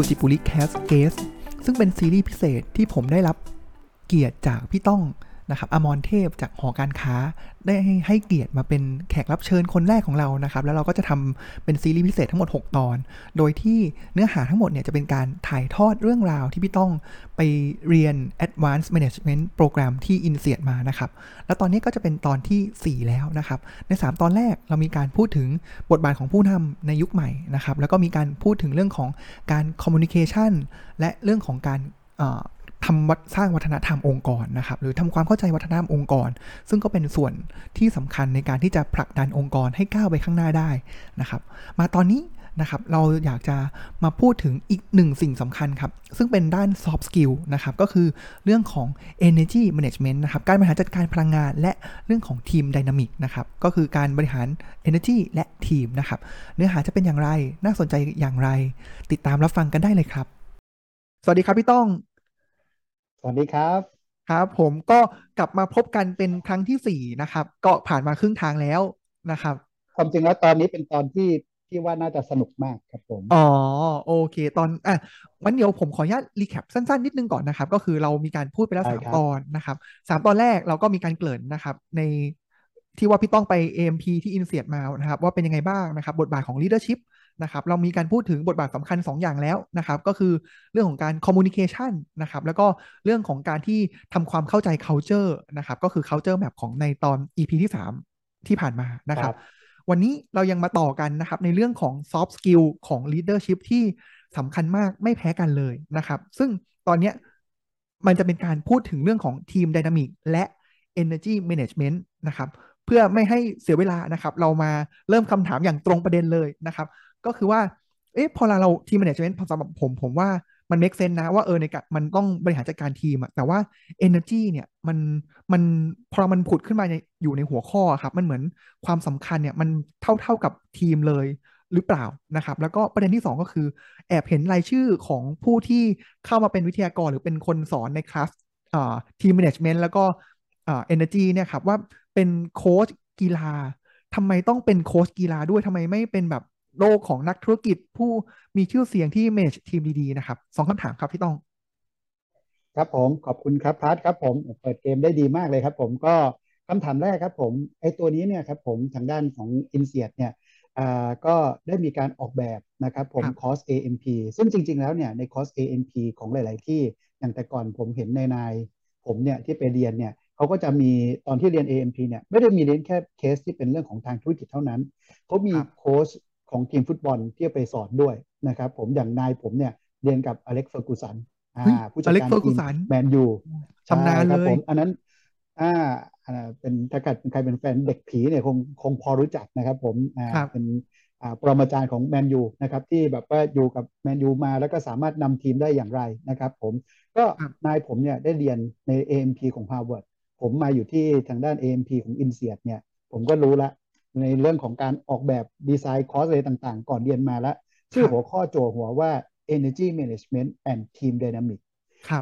สุจิปุริแคสเกสซึ่งเป็นซีรีส์พิเศษที่ผมได้รับเกียรติจากพี่ต้อง นะครับอมรเทพจากหอการค้าได้ให้ให้เกียรติมาเป็นแขกรับเชิญคนแรกของเรานะครับ แล้วเราก็จะทำเป็นซีรีส์พิเศษทั้งหมด 6 ตอน โดยที่เนื้อหาทั้งหมดเนี่ยจะเป็นการถ่ายทอดเรื่องราวที่พี่ต้องไปเรียน Advanced Management Program ที่อินเสียดมานะครับ แล้วตอนนี้ก็จะเป็นตอนที่ 4 แล้วนะครับ ใน 3 ตอนแรกเรามีการพูดถึงบทบาทของผู้นำในยุคใหม่นะครับ แล้วก็มีการพูดถึงเรื่องของการ communication และเรื่องของการ ทำวัดสร้างวัฒนธรรมองค์กรนะครับ หรือทำความเข้าใจวัฒนธรรมองค์กร ซึ่งก็เป็นส่วนที่สำคัญในการที่จะผลักดันองค์กรให้ก้าวไปข้างหน้าได้นะครับ มาตอนนี้นะครับเราอยากจะมาพูดถึงอีกหนึ่งสิ่งสำคัญครับ ซึ่งเป็นด้าน soft skill นะครับ ก็คือเรื่องของ energy management นะครับ การบริหารจัดการพลังงาน และเรื่องของทีม dynamic นะครับ ก็คือการบริหาร energy และทีมนะครับ เนื้อหาจะเป็นอย่างไร น่าสนใจอย่างไร ติดตามรับฟังกันได้เลยครับ สวัสดีครับพี่ต้อง สวัสดีครับ ครับ ผมก็กลับมาพบกันเป็นครั้งที่สี่นะครับ ก็ผ่านมาครึ่งทางแล้วนะครับ ความจริงแล้วตอนนี้เป็นตอนที่ที่ว่าน่าจะสนุกมากครับผม อ๋อ โอเค ตอนอะวันเดียวผมขออนุญาตรีแคปสั้นๆ นิดนึงก่อนนะครับ ก็คือเรามีการพูดไปแล้วสามตอนนะครับสามตอนแรกเราก็มีการเกริ่นนะครับ ในที่ว่าพี่ต้องไป AMP ที่อินเสียดมานะครับ ว่าเป็นยังไงบ้างนะครับ บทบาทของ leadership นะครับเรามีการพูดถึงบทบาทสำคัญ 2 อย่างแล้วนะครับ ก็คือเรื่องของการ communication นะครับแล้วก็เรื่องของการที่ทำความเข้าใจ culture นะครับก็คือ culture map ของในตอน EP ที่ 3 ที่ผ่านมานะครับ วันนี้เรายังมาต่อกันนะครับในเรื่องของ soft skill ของ leadership ที่สำคัญมากไม่แพ้กันเลยนะครับ ซึ่งตอนนี้มันจะเป็นการพูดถึงเรื่องของทีม dynamic และ energy management นะครับ เพื่อไม่ให้เสียเวลานะครับ เรามาเริ่มคำถามอย่างตรงประเด็นเลยนะครับ ก็คือว่าเอ๊ะพอเราทีมแมネจเมนต์สำหรับผมผมว่ามันเมคเซนนะว่าเออในการมันต้องบริหารจัดการทีมอะแต่ว่า Energy เนี่ยมันมันพอมันผุดขึ้นมาอยู่ในหัวข้อครับ มันเหมือนความสำคัญเนี่ยมันเท่าเท่ากับทีมเลยหรือเปล่านะครับ แล้วก็ประเด็นที่ 2 ก็คือ แอบเห็นรายชื่อของผู้ที่เข้ามาเป็นวิทยากรหรือเป็นคนสอนในคลาส team management แล้วก็เอ่า Energy เนี่ยครับว่าเป็นโค้ชกีฬาทำไมต้องเป็นโค้ชกีฬาด้วยทำไมไม่เป็นแบบ โลกของนักธุรกิจผู้มีชื่อเสียงที่เมจทีมดีๆนะครับสองคำถามครับพี่ต้อง ครับผมขอบคุณครับพัทครับผมเปิดเกมได้ดีมากเลยครับ ผมก็คำถามแรกครับผมไอตัวนี้เนี่ยครับผมทางด้านของ i n s e เนี่ยอ่าก็ได้มีการออกแบบนะครับผมคอร์ส AMP ซึ่งจริง ๆ แล้วเนี่ยในคอร์ส AMP ของหลาย ๆ ที่อย่างแต่ก่อนผมเห็นในนายผมเนี่ยที่ไปเรียนเนี่ยเขาก็จะมีตอนที่เรียน AMP เนี่ยไม่ได้มีเรียนแค่เคสที่เป็นเรื่องของทางธุรกิจเท่านั้นเขามีโค้ช ของทีมฟุตบอลที่ไปสอนด้วยนะครับผมอย่างนายผมเนี่ยเรียนกับอเล็กเฟอร์กูสันผู้จัดการทีมแมนยูชำนาญเลยอันนั้นอ่าเป็นถ้าเกิดใครเป็นแฟนเด็กผีเนี่ยคงคงพอรู้จักนะครับผมอ่าเป็นอ่าปรมาจารย์ของแมนยูนะครับที่แบบว่าอยู่กับแมนยูมาแล้วก็สามารถนำทีมได้อย่างไรนะครับผมก็นายผมเนี่ยได้เรียนใน AMP ของ Harvard ผมมาอยู่ที่ทางด้าน AMP ของ i n s e เนี่ยผมก็รู้ละ ในเรื่องของการออกแบบดีไซน์คอร์สอะไรต่างๆ ก่อนเรียนมาแล้ว ชื่อหัวข้อโจหัวว่า energy management and team dynamic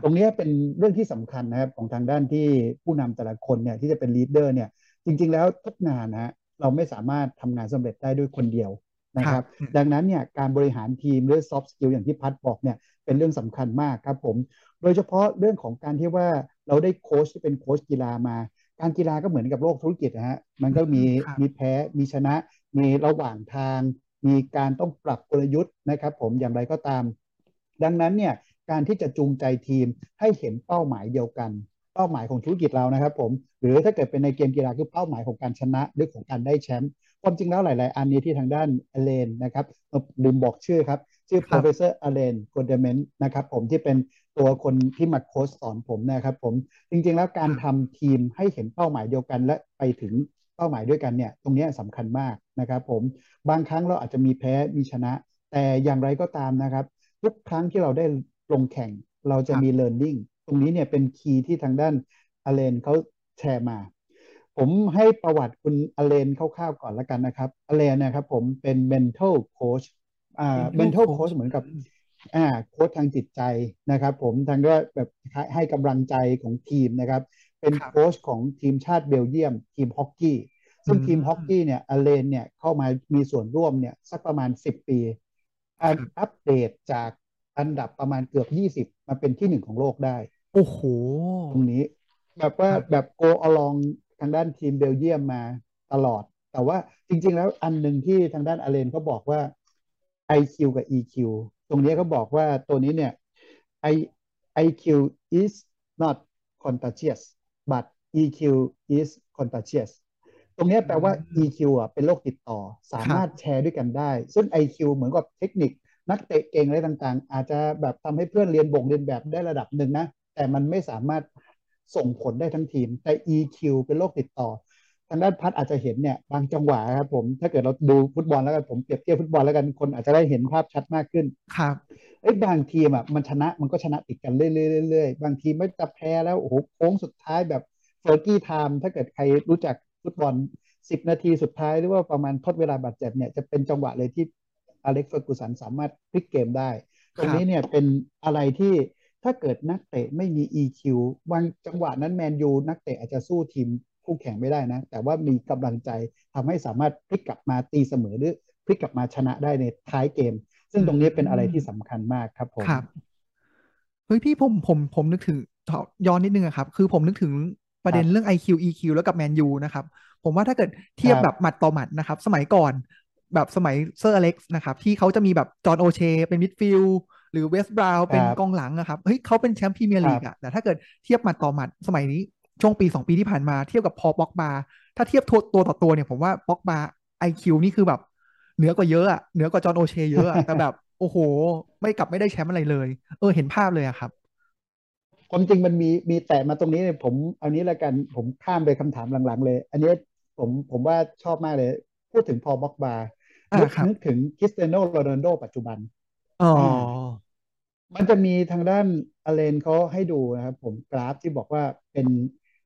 ตรงนี้เป็นเรื่องที่สำคัญนะครับของทางด้านที่ผู้นำแต่ละคนเนี่ยที่จะเป็นลีดเดอร์เนี่ยจริง ๆ แล้วทุกงานนะเราไม่สามารถทำงานสำเร็จได้ด้วยคนเดียวนะครับดังนั้นเนี่ยการบริหารทีมหรือ soft skill อย่างที่พัดบอกเนี่ยเป็นเรื่องสำคัญมากครับผม โดยเฉพาะเรื่องของการที่ว่าเราได้โค้ชที่เป็นโค้ชกีฬามา การกีฬาก็เหมือนกับโลกธุรกิจนะฮะมันก็มีมีแพ้มีชนะ มีระหว่างทาง มีการต้องปรับกลยุทธ์นะครับ ผมอย่างไรก็ตาม ดังนั้นเนี่ยการที่จะจูงใจทีมให้เห็นเป้าหมายเดียวกัน เป้าหมายของธุรกิจเรานะครับ ผม หรือถ้าเกิดเป็นในเกมกีฬาคือเป้าหมายของการชนะหรือของการได้แชมป์ความจริงแล้วหลาย ๆ อันนี้ที่ทางด้านอเลนนะครับลืมบอกชื่อครับ ชื่อ professor Alain g o d e m e n นะครับผมที่เป็น ตัวคนที่มาโค้ชสอนผมนะครับผมจริงๆ แล้วการทำทีมให้เห็นเป้าหมายเดียวกันและไปถึงเป้าหมายด้วยกันเนี่ยตรงนี้สำคัญมากนะครับผมบางครั้งเราอาจจะมีแพ้มีชนะ แต่อย่างไรก็ตามนะครับ ทุกครั้งที่เราได้ลงแข่งเราจะมี learning ตรงนี้เนี่ยเป็นคีย์ที่ทางด้านอเลนเขาแชร์มา ผมให้ประวัติคุณอเลนคร่าวๆก่อนละกันนะครับอเลนนะครับผมเป็น mental coach อ่า mental coach เหมือนกับ อ่าโค้ชทางจิตใจนะครับ ผมทางก็แบบให้กำลังใจของทีมนะครับ เป็นโค้ชของทีมชาติเบลเยียม ทีมฮอกกี้ซึ่งทีมฮอกกี้เนี่ยอเลนเนี่ยเข้ามามีส่วนร่วมเนี่ยสักประมาณ 10 ปีอัปเดตจากออันดับประมาณเกือบยี่สิบมาเป็นที่หนึ่งของโลกได้ โอ้โห ตรงนี้ แบบว่าแบบ go along ทางด้านทีมเบลเยียมมาตลอด แต่ว่าจริง ๆ แล้วอันหนึ่งที่ทางด้านอเลนเขาบอกว่า IQ กับ EQ ตรงนี้เขาบอกว่าตัวนี้เนี่ย I IQ is not contagious but EQ is contagious ตรงนี้แปลว่า EQ อะเป็นโรคติดต่อ สามารถแชร์ด้วยกันได้ ซึ่ง IQ เหมือนกับเทคนิค นักเตะเก่งอะไรต่างๆ อาจจะแบบทำให้เพื่อนเรียนบ่งเรียนแบบได้ระดับหนึ่งนะ แต่มันไม่สามารถส่งผลได้ทั้งทีม แต่ EQ เป็นโรคติดต่อ ทางด้านพัดอาจจะเห็นเนี่ยบางจังหวะครับผมถ้าเกิดเราดูฟุตบอลแล้วกันผมเปรียบเทียบฟุตบอลแล้วกันคนอาจจะได้เห็นภาพชัดมากขึ้นครับไอ้บางทีมอะมันชนะมันก็ชนะติดกันเรื่อยๆบางทีไม่จะแพ้แล้วโอ้โหโค้งสุดท้ายแบบ Fergie time ถ้าเกิดใครรู้จักฟุตบอลสิบนาทีสุดท้ายหรือว่าประมาณทดเวลาบาดเจ็บเนี่ยจะเป็นจังหวะเลยที่อเล็กเฟอร์กูสันสามารถพลิกเกมได้ ตรงนี้เนี่ยเป็นอะไรที่ถ้าเกิดนักเตะไม่มี EQ บางจังหวะนั้นแมนยูนักเตะอาจจะสู้ทีม คู่แข่งไม่ได้นะ แต่ว่ามีกำลังใจทำให้สามารถพลิกกลับมาตีเสมอหรือพลิกกลับมาชนะได้ในท้ายเกม ซึ่งตรงนี้เป็นอะไรที่สำคัญมากครับผมครับเฮ้ยพี่ผมผมผมนึกถึงย้อนนิดนึงอะครับ คือผมนึกถึงประเด็นเรื่อง IQ EQ แล้วกับแมนยูนะครับ ผมว่าถ้าเกิดเทียบแบบหมัดต่อหมัดนะครับ สมัยก่อนแบบสมัยเซอร์อเล็กซ์นะครับ ที่เขาจะมีแบบจอห์นโอเชเป็นมิดฟิลด์หรือเวสต์บราวน์เป็นกองหลังนะครับเฮ้ยเขาเป็นแชมป์พรีเมียร์ลีกอะแต่ถ้าเกิดเทียบหมัดต่อหมัดสมัยนี้ ช่วงปี 2 ปีที่ผ่านมาเทียบกับพอป็อกบาถ้าเทียบตัวต่อตัวเนี่ยผมว่าป็อกบาไอคิวนี่คือแบบเหนือกว่าเยอะอะเหนือกว่าจอห์นโอเชเยอะแต่แบบโอ้โห ไม่กลับไม่ได้แชมป์อะไรเลย เออเห็นภาพเลยอะครับ ความจริงมันมีมีแต่มาตรงนี้เนี่ยผมเอานี้แล้วกันผมข้ามไปคำถามหลังๆ เลย อันนี้ผมผมว่าชอบมากเลย พูดถึงพอบ็อกบานึกนึกถึงคริสเตียโนโรนัลโดปัจจุบันอ๋อมันจะมีทางด้านอเลนเขาให้ดูนะครับ ผมกราฟที่บอกว่าเป็น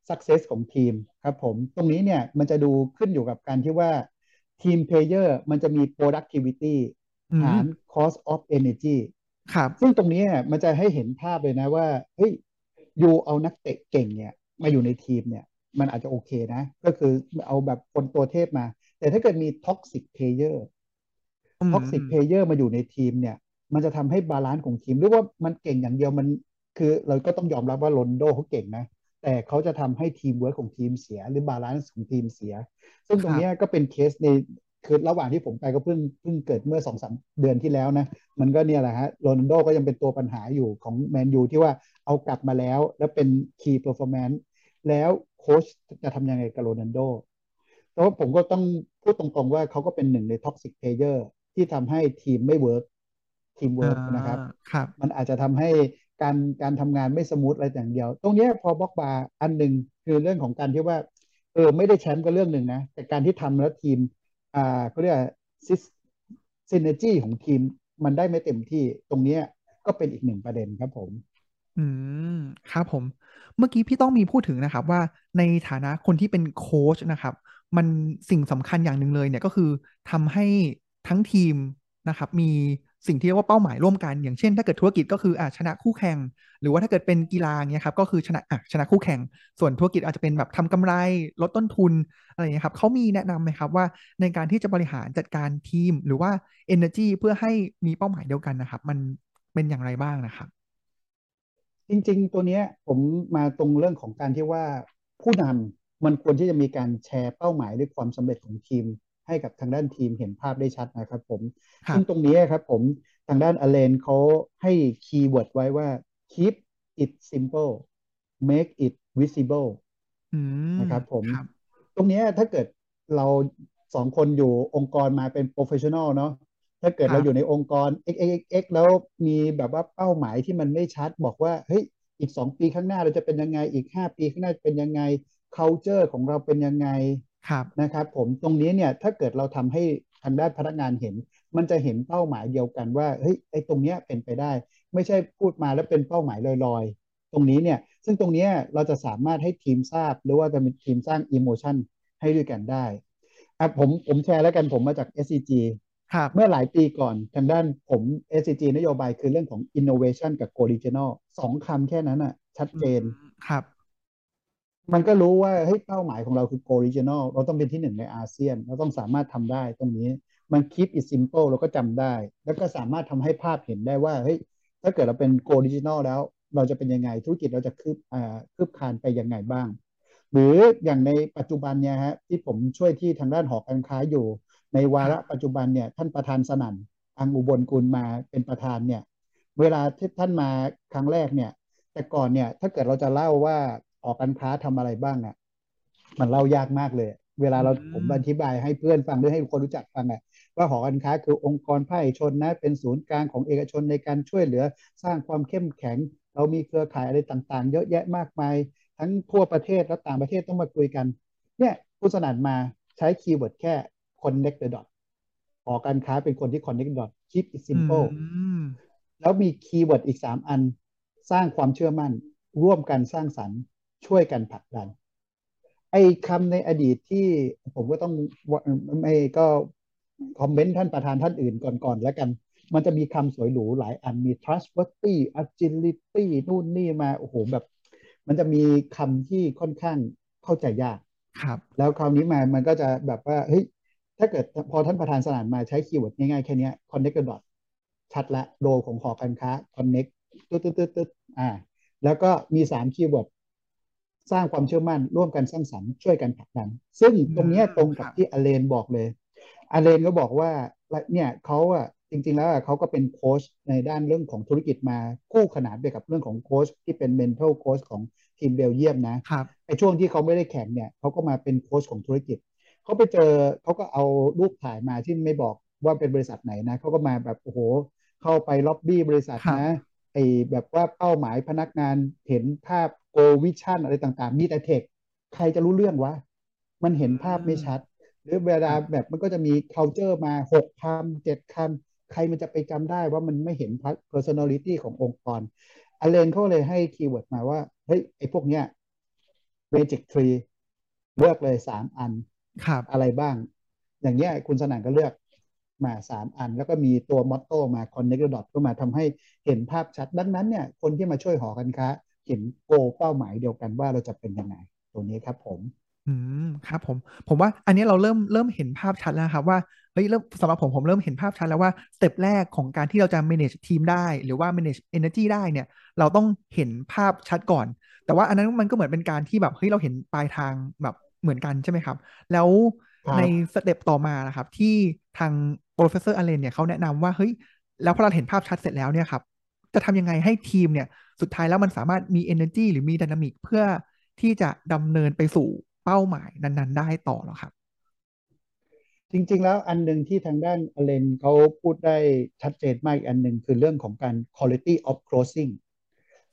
success ของทีมครับผมตรงนี้เนี่ยมันจะดูขึ้นอยู่กับการที่ว่า team player มันจะมี productivity หาร cost of energy ครับ ซึ่งตรงนี้มันจะให้เห็นภาพเลยนะว่าเฮ้ย you เอานักเตะเก่งเนี่ย มาอยู่ในทีมเนี่ย มันอาจจะโอเคนะ ก็คือเอาแบบคนตัวเทพมา แต่ถ้าเกิดมี toxic player toxic player มาอยู่ในทีมเนี่ย มันจะทำให้ balance ของทีมหรือว่ามันเก่งอย่างเดียวมันคือเราก็ต้องยอมรับว่าโรนัลโดเขาเก่งนะ แต่เขาจะทำให้ทีมเวิร์กของทีมเสีย หรือ balance ของทีมเสีย ซึ่งตรงนี้ก็เป็นเคสในคือระหว่างที่ผมไปก็เพิ่งเพิ่งเกิดเมื่อสองสามเดือนที่แล้วนะ มันก็เนี่ยแหละฮะโรนัลโดก็ยังเป็นตัวปัญหาอยู่ของแมนยูที่ว่าเอากลับมาแล้ว แล้วเป็น key performance แล้วโค้ชจะทำยังไงกับโรนัลโดแต่ว่าผมก็ต้องพูดตรงๆว่าเขาก็เป็นหนึ่งใน toxic player ที่ทำให้ทีมไม่ workทีมเวิร์กนะครับครับมันอาจจะทำให้ การการทำงานไม่ smooth อะไรอย่างเดียว ตรงนี้พอป็อกบาอันหนึ่งคือเรื่องของการที่ว่าเออไม่ได้แชมป์ก็เรื่องหนึ่งนะ แต่การที่ทำแล้วทีมอ่าเขาเรียก synergy ของทีมมันได้ไม่เต็มที่ตรงนี้ก็เป็นอีกหนึ่งประเด็นครับผม อืมครับผม เมื่อกี้พี่ต้องมีพูดถึงนะครับว่าในฐานะคนที่เป็นโค้ชนะครับ มันสิ่งสำคัญอย่างหนึ่งเลยเนี่ยก็คือทำให้ทั้งทีมนะครับ มี สิ่งที่เรียกว่าเป้าหมายร่วมกัน อย่างเช่น ถ้าเกิดธุรกิจก็คืออ่าชนะคู่แข่ง หรือว่าถ้าเกิดเป็นกีฬาเงี้ยครับก็คือชนะอะชนะคู่แข่ง ส่วนธุรกิจอาจจะเป็นแบบทำกำไรลดต้นทุนอะไรเงี้ยครับเขามีแนะนำไหมครับว่าในการที่จะบริหารจัดการทีม หรือว่า energy เพื่อให้มีเป้าหมายเดียวกันนะครับ มันเป็นอย่างไรบ้างนะครับ จริงๆ ตัวเนี้ยผมมาตรงเรื่องของการที่ว่าผู้นำมันควรที่จะมีการแชร์เป้าหมายด้วยความสำเร็จของทีม ให้กับทางด้านทีมเห็นภาพได้ชัดนะครับ ผมซึ่งตรงนี้ครับผมทางด้านอเลนเขาให้ keyword ไว้ว่า keep it simple make it visible นะครับผมตรงนี้ถ้าเกิดเราสองคนอยู่องค์กรมาเป็น professional เนาะถ้าเกิดเราอยู่ในองค์กร x x x แล้วมีแบบว่าเป้าหมายที่มันไม่ชัด บอกว่าเฮ้ยอีกสองปีข้างหน้าเราจะเป็นยังไงอีกห้าปีข้างหน้าเป็นยังไง culture ของเราเป็นยังไง นะครับ ผมตรงนี้เนี่ยถ้าเกิดเราทำให้ทางด้านพนักงานเห็น มันจะเห็นเป้าหมายเดียวกันว่าเฮ้ยไอ้ตรงเนี้ยเป็นไปได้ ไม่ใช่พูดมาแล้วเป็นเป้าหมายลอยๆ ตรงนี้เนี่ยซึ่งตรงนี้เราจะสามารถให้ทีมทราบ หรือว่าจะมีทีมสร้างอิโมชันให้ด้วยกันได้อะผมผมแชร์แล้วกันผมมาจาก SCG เมื่อหลายปีก่อนทางด้านผม SCG นโยบายคือเรื่องของ innovation กับ c o r i g i n a l สองคำแค่นั้นอะชัดเจนครับ มันก็รู้ว่าเฮ้ยเป้าหมายของเราคือ go regional เราต้องเป็นที่หนึ่งในอาเซียน เราต้องสามารถทำได้ตรงนี้ มัน keep it simple เราก็จำได้ แล้วก็สามารถทำให้ภาพเห็นได้ว่าเฮ้ยถ้าเกิดเราเป็นโกดิจิทัลแล้ว เราจะเป็นยังไงธุรกิจเราจะคืบอ่าคืบคานไปยังไงบ้าง หรืออย่างในปัจจุบันเนี่ยฮะที่ผมช่วยที่ทางด้านหอการค้าอยู่ ในวาระปัจจุบันเนี่ยท่านประธานสนั่นอังอุบลกุลมาเป็นประธานเนี่ยเวลาที่ท่านมาครั้งแรกเนี่ยแต่ก่อนเนี่ยถ้าเกิดเราจะเล่าว่า ออกการค้าทำอะไรบ้างอะ มันเล่ายากมากเลย เวลาเราผมอธิบายให้เพื่อนฟังหรือให้คนรู้จักฟังอะว่าหอการค้าคือองค์กรภาคเอกชนนะ เป็นศูนย์กลางของเอกชนในการช่วยเหลือสร้างความเข้มแข็ง เรามีเครือข่ายอะไรต่างๆ เยอะแยะมากมาย ทั้งทั่วประเทศและต่างประเทศต้องมาคุยกัน เนี่ยคุณสนั่นมาใช้ keyword แค่ connect the dot หอการค้าเป็นคนที่ connect the dot keep it simple แล้วมี keyword อีกสามอัน สร้างความเชื่อมั่น ร่วมกันสร้างสรรค์ ช่วยกันผลักดัน ไอ้คำในอดีตที่ผมก็ต้องไม่ก็คอมเมนต์ท่านประธานท่านอื่นก่อนๆแล้วกัน มันจะมีคำสวยหรูหลายอันมี trustworthy agility นู่นนี่มาโอ้โหแบบ มันจะมีคำที่ค่อนข้างเข้าใจยากครับ แล้วคราวนี้มามันก็จะแบบว่าเฮ้ยถ้าเกิดพอท่านประธานสนั่นมาใช้ keyword ง่ายๆ แค่นี้ connect the dot ชัดละโดของหอการค้า connect ตึ๊ดตึ๊ดตึ๊ดตึ๊ดอ่า แล้วก็มีสาม keyword สร้างความเชื่อมั่นร่วมกันสร้างสรรค์ช่วยกันผลักดัน ซึ่งตรงนี้ตรงกับที่อเลนบอกเลยอาเลนก็บอกว่าเนี่ยเขาอะจริง ๆ แล้วเขาก็เป็นโค้ชในด้านเรื่องของธุรกิจมาคู่ขนานไปกับเรื่องของโค้ชที่เป็น mental coach ของทีมเบลเยียมนะครับไอช่วงที่เขาไม่ได้แข่งเนี่ยเขาก็มาเป็นโค้ชของธุรกิจเขาไปเจอเขาก็เอารูปถ่ายมาที่ไม่บอกว่าเป็นบริษัทไหนนะเขาก็มาแบบโอ้โห เข้าไปล็อบบี้บริษัทนะไอแบบว่าเป้าหมายพนักงานเห็นภาพ goal vision อะไรต่างๆ มีแต่เทคใครจะรู้เรื่องวะ มันเห็นภาพไม่ชัด หรือเวลาแบบมันก็จะมี culture มาหกคำเจ็ดคำใครมันจะไปจำได้ว่ามันไม่เห็น personality ขององค์กรอเลนเขาเลยให้ keyword มาว่า เฮ้ย ไอ้พวกเนี้ย magic three เลือกเลยสามอันครับอะไรบ้าง อย่างเงี้ยคุณสนั่นก็เลือกมาสามอัน แล้วก็มีตัว motto มา connect dot ก็มาทำให้เห็นภาพชัด ดังนั้นเนี่ย คนที่มาช่วยหอการค้า เห็น goal เป้าหมายเดียวกันว่าเราจะเป็นยังไงตัวนี้ครับผมอืมครับผมผมว่าอันนี้เราเริ่มเริ่มเห็นภาพชัดแล้วครับว่าเฮ้ยเริ่มสำหรับผมผมเริ่มเห็นภาพชัดแล้วว่า step แรกของการที่เราจะ manage ทีมได้หรือว่า manage energy ได้เนี่ย เราต้องเห็นภาพชัดก่อน แต่ว่าอันนั้นมันก็เหมือนเป็นการที่แบบเฮ้ยเราเห็นปลายทางแบบเหมือนกันใช่ไหมครับ แล้วใน step ต่อมานะครับ ที่ทาง professor Allen เนี่ยเขาแนะนำว่าเฮ้ยแล้วพอเราเห็นภาพชัดเสร็จแล้วเนี่ยครับจะทำยังไงให้ทีมเนี่ย สุดท้ายแล้วมันสามารถมี energy หรือมี dynamic เพื่อที่จะดำเนินไปสู่เป้าหมายนั้น ๆ ได้ต่อหรอครับ จริง ๆ แล้วอันหนึ่งที่ทางด้านอเลนเขาพูดได้ชัดเจนมากอันหนึ่งคือเรื่องของการ quality of closing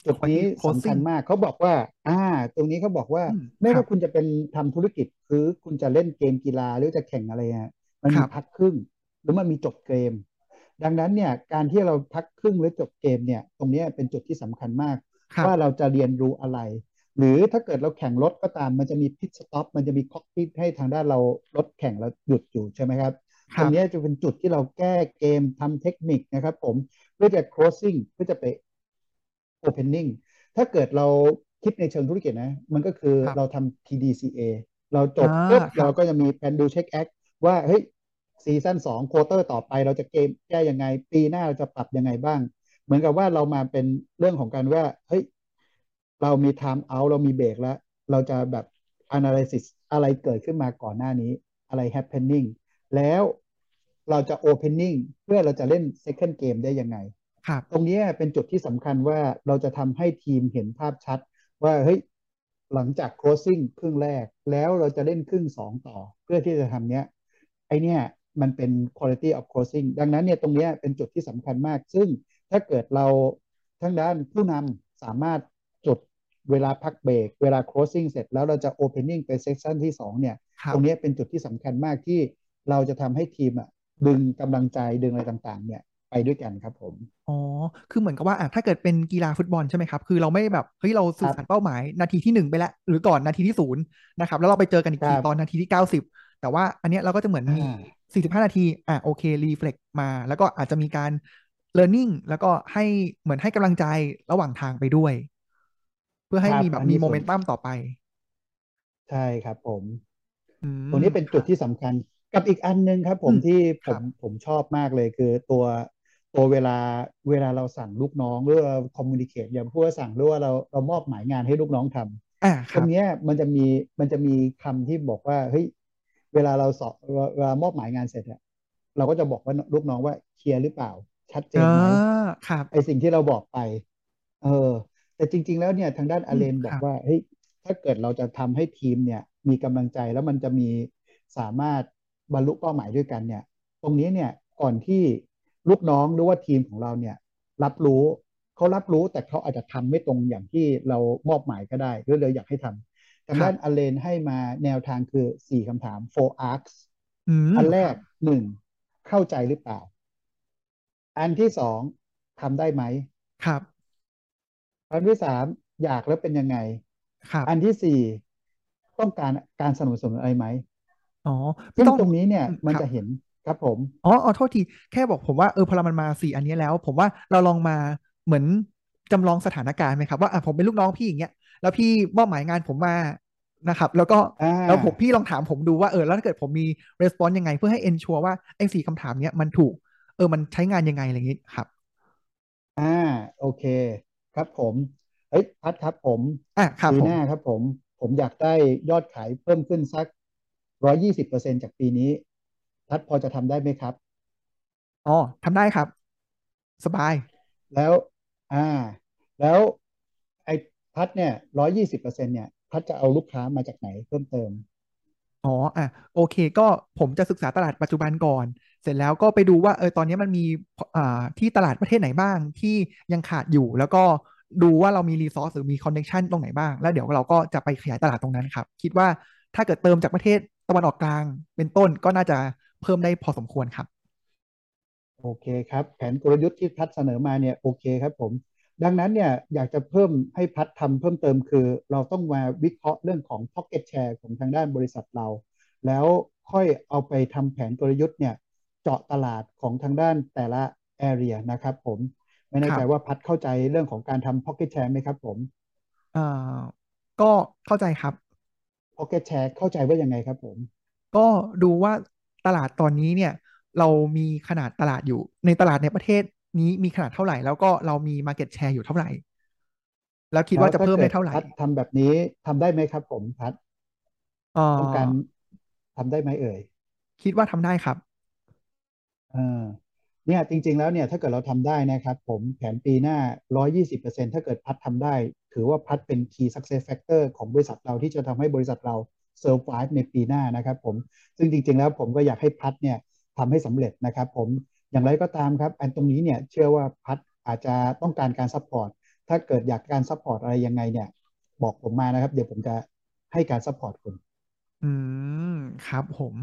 จุดนี้สำคัญมากเขาบอกว่า อ่า ตรงนี้เขาบอกว่า ไม่ว่าคุณจะเป็นทำธุรกิจหรือคุณจะเล่นเกมกีฬาหรือจะแข่งอะไรอะมันมีพักครึ่ง หรือมันมีจบเกม ดังนั้นเนี่ยการที่เราพักครึ่งหรือจบเกมเนี่ยตรงนี้เป็นจุดที่สำคัญมาก ว่าเราจะเรียนรู้อะไร หรือถ้าเกิดเราแข่งรถก็ตามมันจะมี pit stop มันจะมี cockpit ให้ทางด้านเรารถแข่งเราหยุดอยู่ใช่ไหมครับตรงนี้จะเป็นจุดที่เราแก้เกมทำเทคนิคนะครับ ผมเพื่อจะ closing เพื่อจะไป opening ถ้าเกิดเราคิดในเชิงธุรกิจนะ มันก็คือเราทำ PDCA เราจบปุ๊บเราก็จะมี plan do check act ว่าเฮ้ย season สอง quarter ต่อไปเราจะเกมแก้ยังไง ปีหน้าเราจะปรับยังไงบ้าง เหมือนกับว่าเรามาเป็นเรื่องของการว่าเฮ้ยเรามี time out เรามีเบรกแล้ว เราจะแบบ analysis อะไรเกิดขึ้นมาก่อนหน้านี้อะไร happening แล้วเราจะ opening เพื่อเราจะเล่น second game ได้ยังไงตรงนี้เป็นจุดที่สำคัญว่าเราจะทำให้ทีมเห็นภาพชัด ว่าเฮ้ยหลังจาก closing ครึ่งแรก แล้วเราจะเล่นครึ่งสองต่อ เพื่อที่จะทำเนี้ยไอเนี้ย มันเป็น quality of closing ดังนั้นเนี่ยตรงนี้เป็นจุดที่สำคัญมาก ซึ่งถ้าเกิดเราทั้งด้านผู้นำสามารถจุดเวลาพักเบรกเวลา closing เสร็จแล้วเราจะ opening ไปเซสชันที่ 2 เนี่ย ตรงนี้เป็นจุดที่สำคัญมากที่เราจะทำให้ทีมอะดึงกำลังใจดึงอะไรต่างๆ เนี่ยไปด้วยกันครับผม อ๋อ คือเหมือนกับว่าอะถ้าเกิดเป็นกีฬาฟุตบอลใช่ไหมครับ คือเราไม่แบบ เฮ้ย เราสื่อสารเป้าหมาย นาทีที่หนึ่งไปแล้ว หรือก่อนนาทีที่ศูนย์นะครับ แล้วเราไปเจอกันอีกทีตอนนาทีที่เก้าสิบ แต่ว่าอันนี้เราก็จะเหมือนมี สี่สิบห้านาที อะโอเครีเฟล็กมา แล้วก็อาจจะมีการ learning แล้วก็ให้เหมือนให้กำลังใจระหว่างทางไปด้วย เพื่อให้มีแบบมีโมเมนตัมต่อไป ใช่ครับผมตรงนี้เป็นจุดที่สำคัญ กับอีกอันนึงครับ ผมที่ผมผมชอบมากเลยคือตัวตัวเวลาเวลาเราสั่งลูกน้องหรือเราคอมมูนิเคตอย่างพูดว่าสั่งหรือว่าเราเรามอบหมายงานให้ลูกน้องทำอ่าคตรงรับเนี้ยมันจะมีมันจะมีคำที่บอกว่าเฮ้ย เวลาเราสอบเวลามอบหมายงานเสร็จอะเราก็จะบอกว่าลูกน้องว่าเคลียร์หรือเปล่า ชัดเจอ่านไหมครับไอสิ่งที่เราบอกไป เออ แต่จริง ๆ แล้วเนี่ยทางด้านอาอืเลนมครับบอกว่าเฮ้ยถ้าเกิดเราจะทำให้ทีมเนี่ย มีกำลังใจแล้วมันจะมีสามารถบรรลุเป้าหมายด้วยกันเนี่ย ตรงนี้เนี่ยก่อนที่ลูกน้องหรือว่าทีมของเราเนี่ย รับรู้เขารับรู้แต่เขาอาจจะทำไม่ตรงอย่างที่เรามอบหมายก็ได้หรือเลยอยากให้ทำ ทางด้านอครับเลนให้มาแนวทางคือสี่คำถาม four arcs อืมอันแรกครับหนึ่งเข้าใจหรือเปล่า อันที่สองทำได้ไหมครับอันที่สามอยากแล้วเป็นยังไง ครับ อันที่สี่ต้องการการสนับสนุนอะไรไหมอ๋อพี่ซึ่งต้องตรงนี้เนี่ยอืมครับมันจะเห็นครับผม อ๋ออ๋อโทษทีแค่บอกผมว่าเออพอมันมาสี่อันนี้แล้ว ผมว่าเราลองมาเหมือนจำลองสถานการณ์ไหมครับว่าอะผมเป็นลูกน้องพี่อย่างเงี้ย แล้วพี่มอบหมายงานผมมานะครับ แล้วก็อ่แล้วผมพี่าลองถามผมดูว่าเออแล้วถ้าเกิดผมมีรีสปอนส์ยังไง เพื่อให้เอนชัวร์ว่าไอ้สี่คำถามเนี้ยมันถูก เออมันใช้งานยังไงอะไรอย่างงี้ครับ อ่าโอเค ครับผมเฮ้ยพัดครับผมอะครับปีหน้าครัผมบผม ผมอยากได้ยอดขายเพิ่มขึ้นสักร้อยยี่สิบเปอร์เซ็นต์จากปีนี้ พัดพอจะทำได้ไหมครับอ๋อทำได้ครับ สบาย แล้ว อ่า แล้วไอ้ พัดเนี่ยร้อยยี่สิบเปอร์เซ็นต์เนี่ยพัดจะเอาลูกค้ามาจากไหนเพิ่มเติมอ๋ออะโอเค ก็ผมจะศึกษาตลาดปัจจุบันก่อน เสร็จแล้วก็ไปดูว่าเออตอนนี้มันมีอ่าที่ตลาดประเทศไหนบ้างที่ยังขาดอยู่ แล้วก็ดูว่าเรามีรีซอสหรือมีคอนเน c t ชันตรงไหนบ้าง แล้วเดี๋ยวเราก็จะไปขยายตลาดตรงนั้นครับ คิดว่าถ้าเกิดเติมจากประเทศตะวันออกกลางเป็นต้นก็น่าจะเพิ่มได้พอสมควรครับ โอเคครับ แผนกลยุทธ์ที่พัดเสนอมาเนี่ยโอเคครับผม ดังนั้นเนี่ยอยากจะเพิ่มให้พัดทำเพิ่มเติมคือ เราต้องมาวิเคราะห์เรื่องของ Pocket Share ของทางด้านบริษัทเรา แล้วค่อยเอาไปทำแผนกลยุทธ์เนี่ยเจาะตลาดของทางด้านแต่ละ area นะครับผมไม่คแน่ใจว่ารับพัดเข้าใจเรื่องของการทำ Pocket Share ไหมครับผมเอ่อก็เข้าใจครับ Pocket Share เข้าใจว่ายังไงครับผม ก็ดูว่าตลาดตอนนี้เนี่ยเรามีขนาดตลาดอยู่ในตลาดในประเทศ นี้มีขนาดเท่าไหร่ แล้วก็เรามี Market Share อยู่เท่าไหร่ แล้วคิดว่าจะแล้วถ้าเกิดเพิ่มได้เท่าไหร่พัดทำแบบนี้ทำได้ไหมครับ ผมพัดเอ่ต้องการอทำได้ไหมเอ่ย คิดว่าทำได้ครับเออเนี่ยจริง ๆ แล้วเนี่ยถ้าเกิดเราทำได้นะครับ ผมแผนปีหน้า 120%ถ้าเกิดพัดทำได้ ถือว่าพัดเป็น Key Success Factor ของบริษัทเราที่จะทำให้บริษัทเรา Survive ในปีหน้านะครับ ผมซึ่งจริง ๆ แล้วผมก็อยากให้พัดเนี่ยทำให้สำเร็จนะครับ ผม อย่างไรก็ตามครับ อันตรงนี้เนี่ยเชื่อว่าพัดอาจจะต้องการการ support ถ้าเกิดอยากการ support อะไรยังไงเนี่ย บอกผมมานะครับ เดี๋ยวผมจะให้การ support คุณอืมครับผม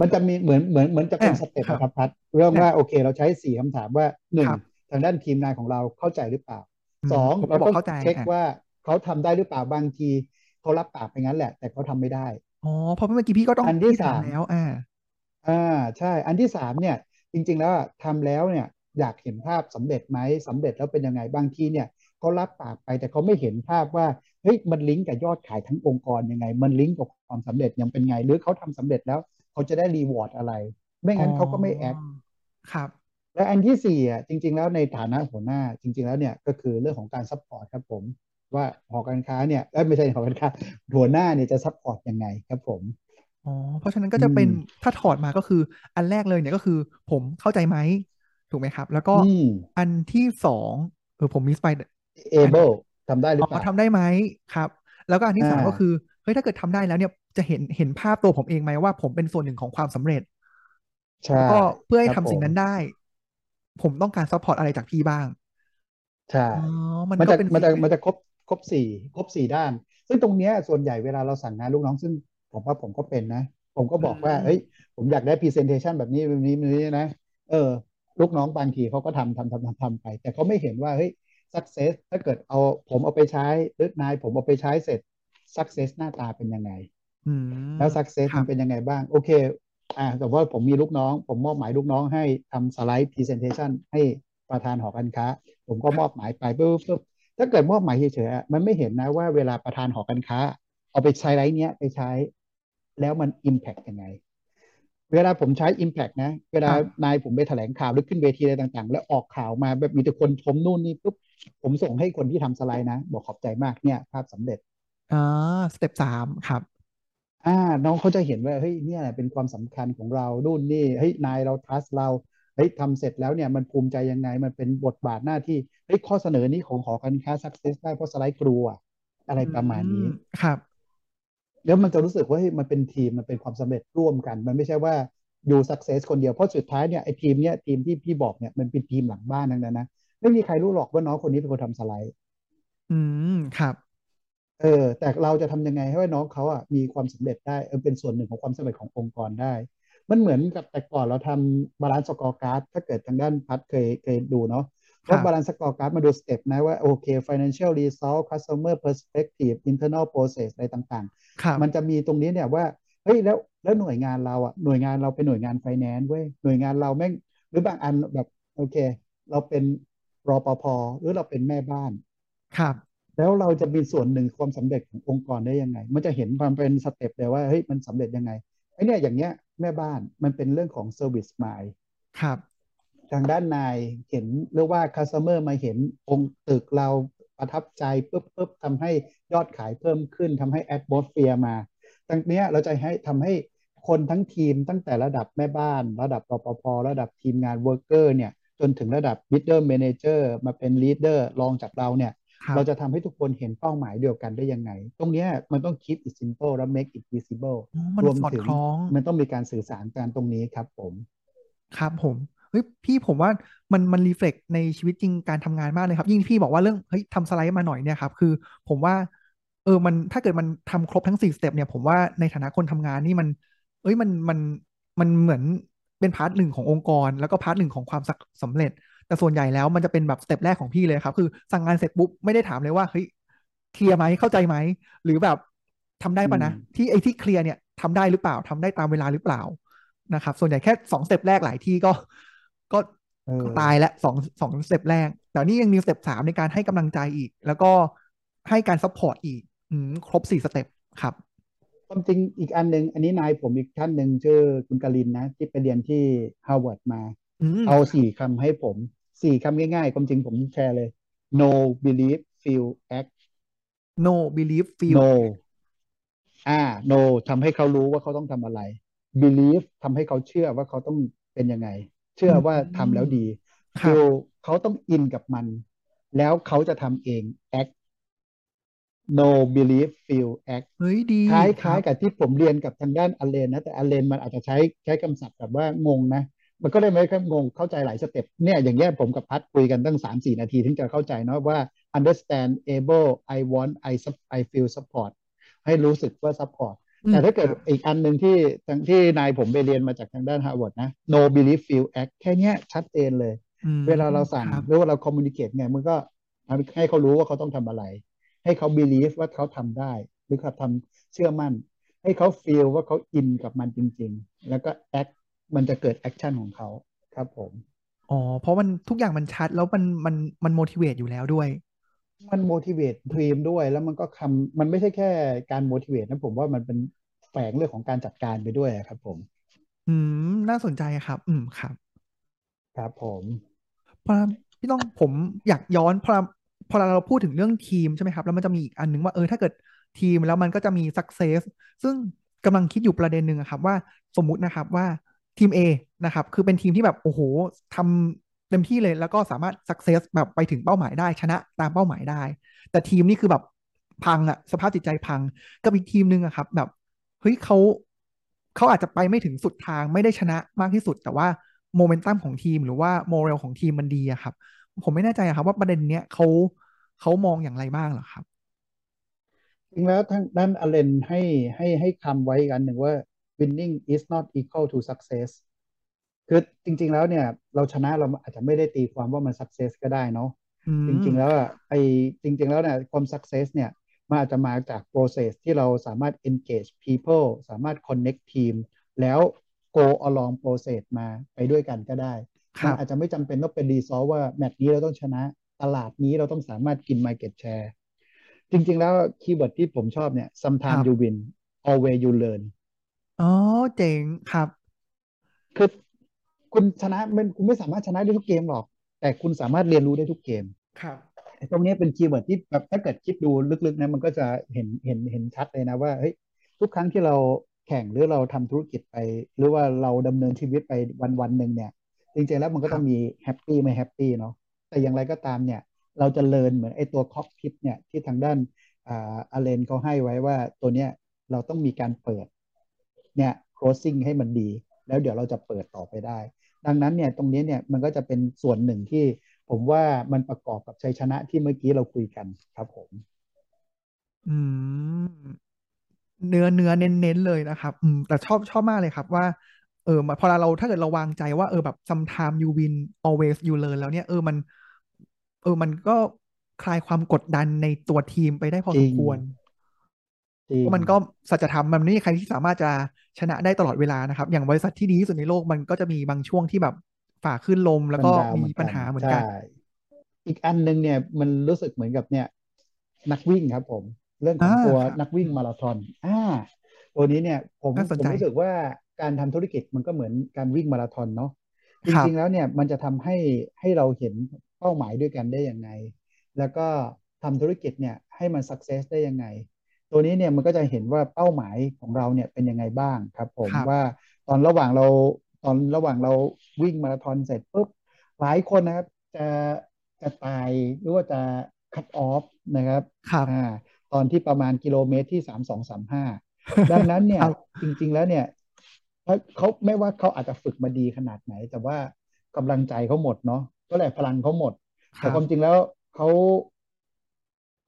มันจะมีเหมือนเหมือนเหมือนจะอะเป็น step ครับปอะครับพัดเริ่มอะว่าโอเค เราใช้สี่คำถามว่าหนึ่งครับทางด้านทีมงานของเราเข้าใจหรือเปล่าอืมสองเราต้องผมก็บอกเข้าใจอะเช็คว่าเขาทำได้หรือเปล่าบางทีเขารับปากไปงั้นแหละ แต่เขาทำไม่ได้อ๋อเพราะเมื่อกี้พี่ก็ต้องอันที่พี่ถามสามแล้วอ่าอ่าใช่ อันที่สามเนี่ย จริงๆแล้วอะทำแล้วเนี่ยอยากเห็นภาพสำเร็จไหมสำเร็จแล้วเป็นยังไงบางทีเนี่ยเขารับปากไปแต่เขาไม่เห็นภาพว่าเฮ้ยมันลิงก์กับยอดขายทั้งองค์กรยังไง มันลิงก์กับความสำเร็จยังเป็นไง หรือเขาทำสำเร็จแล้วเขาจะได้ reward อะไร ไม่อ๋องั้นเขาก็ไม่ act ครับ และอันที่สี่อะจริง ๆ แล้วในฐานะหัวหน้าจริง ๆ แล้วเนี่ยก็คือเรื่องของการ support ครับผมว่าหอการค้าเนี่ยเอ้ยไม่ใช่หอการค้าหัวหน้าเนี่ยจะ support ยังไงครับผม อ๋อ เพราะฉะนั้นก็อืมจะเป็นถ้าถอดมาก็คือ อันแรกเลยเนี่ยก็คือ ผมเข้าใจไหมถูกไหมครับ แล้วก็อืมอันที่สองเออผม miss ไปอัน able ทำได้หอ๋อรือเปล่าอ๋อทำได้ไหมครับ แล้วก็อันที่สามก็คือาเฮ้ยถ้าเกิดทำได้แล้วเนี่ยจะเห็นเห็นภาพตัวผมเองไหมว่า ผมเป็นส่วนหนึ่งของความสำเร็จใช่แล้วก็เพื่อให้ทำรับผมสิ่งนั้นได้ ผมต้องการ support อะไรจากพี่บ้างใช่อ๋อมันมันจะก็เป็นมันจะฟีดแบ็กมันจะครบครบสี่ครบสี่ด้าน ซึ่งตรงเนี้ยส่วนใหญ่เวลาเราสั่งงานลูกน้องซึ่ง ผมว่าผมก็เป็นนะ ผมก็บอกว่าอืมเฮ้ย ผมอยากได้ presentation แบบนี้แบบนี้แบบนี้นะ เออ ลูกน้องบางทีเขาก็ทำทำทำทำทำไป แต่เขาไม่เห็นว่าเฮ้ย success ถ้าเกิดเอาผมเอาไปใช้หรือนายผมเอาไปใช้เสร็จ success หน้าตาเป็นยังไงอืแล้วม success ครับมันเป็นยังไงบ้าง โอเค อ่าแต่ว่าผมมีลูกน้อง ผมมอบหมายลูกน้องให้ทำสไลด์ presentation ให้ประธานหอการค้า ผมก็ครับมอบหมายไปปุ๊บปุ๊บถ้าเกิดมอบหมายเฉยๆอะมันไม่เห็นนะว่าเวลาประธานหอการค้า เอาไปใช้ไลด์เนี้ยไปใช้ แล้วมัน impact ยังไง เวลาผมใช้ Impact นะ เวลาครับนายผมไปแถลงข่าวหรือขึ้นเวทีอะไรต่าง ๆ แล้วออกข่าวมาแบบมีแต่คนชมนู่นนี่ปุ๊บผมส่งให้คนที่ทำสไลด์นะ บอกขอบใจมากเนี่ย ภาพสำเร็จอ่าสเต็ปสามครับอ่าน้องเขาจะเห็นว่าเฮ้ยเนี่ยเป็นความสำคัญของเรานู่นนี่เฮ้ยนายเรา trust เราเฮ้ยทำเสร็จแล้วเนี่ยมันภูมิใจยังไงมันเป็นบทบาทหน้าที่เฮ้ยข้อเสนอนี้ของหอการค้า success ได้เพราะสไลด์ครัวอะไรอืประมาณมนี้ครับ แล้วมันจะรู้สึกว่าเฮ้ยมันเป็นทีมมันเป็นความสำเร็จร่วมกัน มันไม่ใช่ว่าอยู่ success คนเดียวเพราะสุดท้ายเนี่ยไอ้ทีมเนี่ยทีมที่พี่บอกเนี่ยมันเป็นทีมหลังบ้านทั้งนั้นนะไม่มีใครรู้หรอกว่าน้องคนนี้เป็นคนทำสไลด์ อืมครับเออแต่เราจะทำยังไงให้ว่าน้องเขาอะมีความสำเร็จได้เออเป็นส่วนหนึ่งของความสำเร็จขององค์กรได้ มันเหมือนกับแต่ก่อนเราทำ balanced scorecard ถ้าเกิดทางด้านพัดเคยเคยดูเนาะ ครับว่า balanced scorecard มาดู step นะว่าโอเค financial result customer perspective internal process อะไรต่างๆครับมันจะมีตรงนี้เนี่ยว่าเฮ้ยแล้วแล้วหน่วยงานเราอะหน่วยงานเราเป็นหน่วยงาน finance เว้ยหน่วยงานเราแม่งหรือบางอันแบบโอเค เราเป็นรปภหรือเราเป็นแม่บ้าน ครับ แล้วเราจะมีส่วนหนึ่งความสำเร็จขององค์กรได้ยังไง มันจะเห็นความเป็นสเต็ปเลยว่าเฮ้ยมันสำเร็จยังไงไอ้เนี่ยอย่างเงี้ยแม่บ้านมันเป็นเรื่องของ Service Mind ครับ ทางด้านนายเห็นหรือว่า Customer มาเห็นองค์ตึกเราประทับใจปุ๊บปุ๊บทำให้ยอดขายเพิ่มขึ้นทำให้ Atmosphere มาตั้งเนี้ยเราจะให้ทำให้คนทั้งทีมตั้งแต่ระดับแม่บ้าน ระดับรปภระดับทีมงาน Worker เนี่ยจนถึงระดับ Middle Manager มาเป็น Leader รองจากเราเนี่ยเราจะครับทำให้ทุกคนเห็นเป้าหมายเดียวกันได้ยังไง ตรงเนี้ยมันต้อง keep it simple และ make it visible อ๋อมันรวมถึงสอดคล้องมันต้องมีการสื่อสารกันตรงนี้ครับผม ครับผม เฮ้ยพี่ผมว่ามันมันรีเฟล็กในชีวิตจริงการทำงานมากเลยครับ ยิ่งที่พี่บอกว่าเรื่องเฮ้ยทำสไลด์มาหน่อยเนี่ยครับคือผมว่าเออมันถ้าเกิดมันทำครบทั้งสี่ step เนี่ยผมว่าในฐานะคนทำงานนี่มัน เอ้ยมันมันมันเหมือนเป็น part หนึ่งขององค์กร แล้วก็ part หนึ่งของความสักสำเร็จ แต่ส่วนใหญ่แล้วมันจะเป็นแบบ step แรกของพี่เลยครับ คือสั่งงานเสร็จปุ๊บไม่ได้ถามเลยว่าเฮ้ยเคลียร์ไหมเข้าใจไหมหรือแบบทำได้อืมปะนะ ที่ไอ้ที่เคลียร์เนี่ยทำได้หรือเปล่าทำได้ตามเวลาหรือเปล่านะครับ ส่วนใหญ่แค่สอง step แรกหลายที่ก็ ก็ก็ตายและเออสองสอง step แรก แต่นี่ยังมี step สามในการให้กำลังใจอีก แล้วก็ให้การ support อีกอืมครบสี่ step ครับความจริงอีกอันหนึ่งอันนี้นายผมอีกท่านหนึ่งชื่อคุณกลินนะ ที่ไปเรียนที่ฮาร์วาร์ดมาอืมเอาครับสี่คำให้ผมสี่คำง่ายๆ ความจริงผมแชร์เลย know believe feel act no believe feel know อ่า know ทำให้เขารู้ว่าเขาต้องทำอะไร believe ทำให้เขาเชื่อว่าเขาต้องเป็นยังไง เชื่อว่าทำแล้วดีอืมครับ feel เขาต้องอินกับมัน แล้วเขาจะทำเอง act know believe feel act เฮ้ยดีคล้ายครับคล้ายกับที่ผมเรียนกับทางด้านอเลนนะ แต่อเลนมันอาจจะใช้ใช้คำศัพท์แบบว่างงนะ มันก็เลยไม่ค่อยงงเข้าใจหลาย step เนี่ยอย่างเงี้ยผมกับพัดคุยกันตั้งสามสี่นาที ถึงจะเข้าใจเนาะว่า understand able I want I sup- I feel support ให้รู้สึกว่า support อืม แต่ถ้าเกิดครับอีกอันหนึ่งที่ทางที่นายผมไปเรียนมาจากทางด้านฮาร์วาร์ดนะ no believe feel act แค่เนี้ยชัดเจนเลยอืมเวลาเราคสั่งรับหรือว่าเรา communicate ไงมันก็ให้เขารู้ว่าเขาต้องทำอะไร ให้เขา believe ว่าเขาทำได้ หรือเขาทำเชื่อมั่น ให้เขา feel ว่าเขาอินกับมันจริง ๆ แล้วก็ act มันจะเกิด action ของเขาครับผมอ๋อเพราะมันทุกอย่างมันชัดแล้วมันมันมัน motivate อยู่แล้วด้วย มัน motivate ทีมด้วย แล้วมันก็คำมันไม่ใช่แค่การ motivate นะผมว่ามันเป็นแฝงเรื่องของการจัดการไปด้วยครับ ผม อืม น่าสนใจครับ อืมครับ ครับผมพอพี่ต้องผมอยากย้อนพอพอเราพูดถึงเรื่องทีมใช่ไหมครับ แล้วมันจะมีอีกอันนึงว่าเออถ้าเกิดทีมแล้วมันก็จะมี success ซึ่งกำลังคิดอยู่ประเด็นหนึ่งอะครับ ว่าสมมุตินะครับว่าทีม A นะครับ คือเป็นทีมที่แบบโอ้โหทำ เต็มที่เลยแล้วก็สามารถ success แบบไปถึงเป้าหมายได้ชนะตามเป้าหมายได้ แต่ทีมนี่คือแบบพังอะสภาพจิตใจพังกับอีกทีมนึงอะครับ แบบเฮ้ยเขาเขาอาจจะไปไม่ถึงสุดทางไม่ได้ชนะมากที่สุด แต่ว่าโมเมนตัมของทีมหรือว่าโมเรลของทีมมันดีอะครับ ผมไม่แน่ใจอะครับ ว่าประเด็นเนี้ยเขาเขามองอย่างไรบ้างหรอครับจริงแล้วทางด้านอเลนให้ให้ให้คำไว้กันหนึ่งว่า winning is not equal to success คือจริง ๆ แล้วเนี่ย เราชนะเราอาจจะไม่ได้ตีความว่ามัน success ก็ได้เนาะอืจมริง ๆ แล้วครับอะไอจริง ๆ แล้วเนี่ยความ success เนี่ยมันอาจจะมาจาก process ที่เราสามารถ engage people สามารถ connect team แล้ว go along process มาไปด้วยกันก็ได้มันอาจจะครับไม่จำเป็นต้องเป็น resolve ว่าแมตช์นี้เราต้องชนะ ตลาดนี้เราต้องสามารถกิน market share จริง ๆ แล้วคีย์เวิร์ดที่ผมชอบเนี่ยครั sometimes you บ win always you learn อ๋อ เจ๋งครับ คือ คุณชนะมันคุณไม่สามารถชนะได้ทุกเกมหรอก แต่คุณสามารถเรียนรู้ได้ทุกเกมครับตรงนี้เป็น keyword ที่แบบถ้าเกิดคิดดูลึกๆนะมันก็จะเห็นเห็นเห็นชัดเลยนะว่าเฮ้ยทุกครั้งที่เราแข่งหรือเราทำธุรกิจไป หรือว่าเราดำเนินชีวิตไปวันวันหนึ่งเนี่ย จริงๆแล้วมันก็ต้องมี happy ไม่ happy เนาะแต่อย่างไรก็ตามเนี่ย เราจะ learn เหมือนไอ้ตัว cockpit เนี่ยที่ทางด้านอ่าอาเลนเขาให้ไว้ว่าตัวเนี้ยเราต้องมีการเปิดเนี่ย closing ให้มันดี แล้วเดี๋ยวเราจะเปิดต่อไปได้ ดังนั้นเนี่ยตรงนี้เนี่ยมันก็จะเป็นส่วนหนึ่งที่ผมว่ามันประกอบกับชัยชนะที่เมื่อกี้เราคุยกันครับผม อืม เนื้อเนื้อเน้นเน้นเลยนะครับ อืม แต่ชอบชอบมากเลยครับว่าเออพอเราถ้าเกิดเราวางใจว่าเออแบบ sometime you win always you learn แล้วเนี่ยเออมัน เออมันก็คลายความกดดันในตัวทีมไปได้พอสมควร เพราะมันก็สัจธรรมมันไม่มีใครที่สามารถจะชนะได้ตลอดเวลานะครับ อย่างบริษัทที่ดีที่สุดในโลกมันก็จะมีบางช่วงที่แบบฝ่าขึ้นลมแล้วก็มีปัญหาเหมือนกัน อีกอันหนึ่งเนี่ยมันรู้สึกเหมือนกับเนี่ย นักวิ่งครับ ผม เรื่องของตัวนักวิ่งมาราธอนอ่าตัวนี้เนี่ย ผมผมรู้สึกว่าการทำธุรกิจมันก็เหมือนการวิ่งมาราธอนเนาะจริงๆแล้วเนี่ยมันจะทำให้ให้เราเห็นเป้าหมายด้วยกันได้ยังไง แล้วก็ทำธุรกิจเนี่ยให้มันสักเซสได้ยังไง ตัวนี้เนี่ยมันก็จะเห็นว่าเป้าหมายของเราเนี่ยเป็นยังไงบ้างครับ ผมว่าตอนระหว่างเราตอนระหว่างเราวิ่งมาราธอนเสร็จปุ๊บหลายคนนะครับ จะจะตายหรือว่าจะคัดออฟนะครับครับอ่าตอนที่ประมาณกิโลเมตรที่สามสองสามห้าดังนั้นเนี่ยจริง ๆแล้วเนี่ยเขาไม่ว่าเขาอาจจะฝึกมาดีขนาดไหน แต่ว่ากำลังใจเขาหมดเนาะก็แหละพลังเขาหมด แต่ความจริงแล้วเขา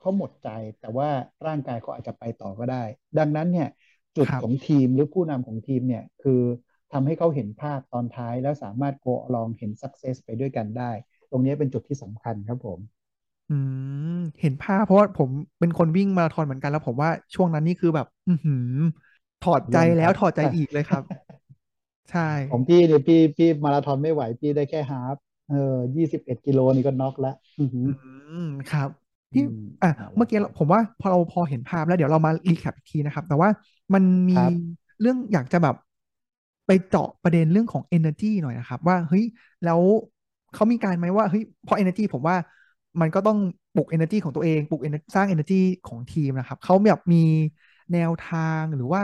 เขาหมดใจแต่ว่าร่างกายเขาอาจจะไปต่อก็ได้ ดังนั้นเนี่ยจุดของทีมหรือผู้นำของทีมเนี่ยคือทำให้เขาเห็นภาพตอนท้ายแล้วสามารถโกลองเห็นสักเซสไปด้วยกันได้ ตรงนี้เป็นจุดที่สำคัญครับผม อืม เห็นภาพเพราะว่าผมเป็นคนวิ่งมาราธอนเหมือนกันแล้วผมว่าช่วงนั้นนี่คือแบบ อืถอดใจแล้วถอดใจอีกเลยครับ ใช่ ของพี่เนี่ยพี่พี่มาราธอนไม่ไหวพี่ได้แค่ฮาฟเออยี่สิบเอ็ดกิโลนี่ก็น็อกแล้ว อืมครับ ที่อะเมื่อกี้ผมว่าพอเราพอเห็นภาพแล้วเดี๋ยวเรามารีแคปอีกทีนะครับ แต่ว่ามันมีเรื่องอยากจะแบบไปเจาะประเด็นเรื่องของ energy หน่อยนะครับ ว่าเฮ้ยแล้วเขามีการไหมว่าเฮ้ยพอ energy ผมว่ามันก็ต้องปลุก energy ของตัวเองปลุกสร้าง energy ของทีมนะครับเขาแบบมีแนวทางหรือว่า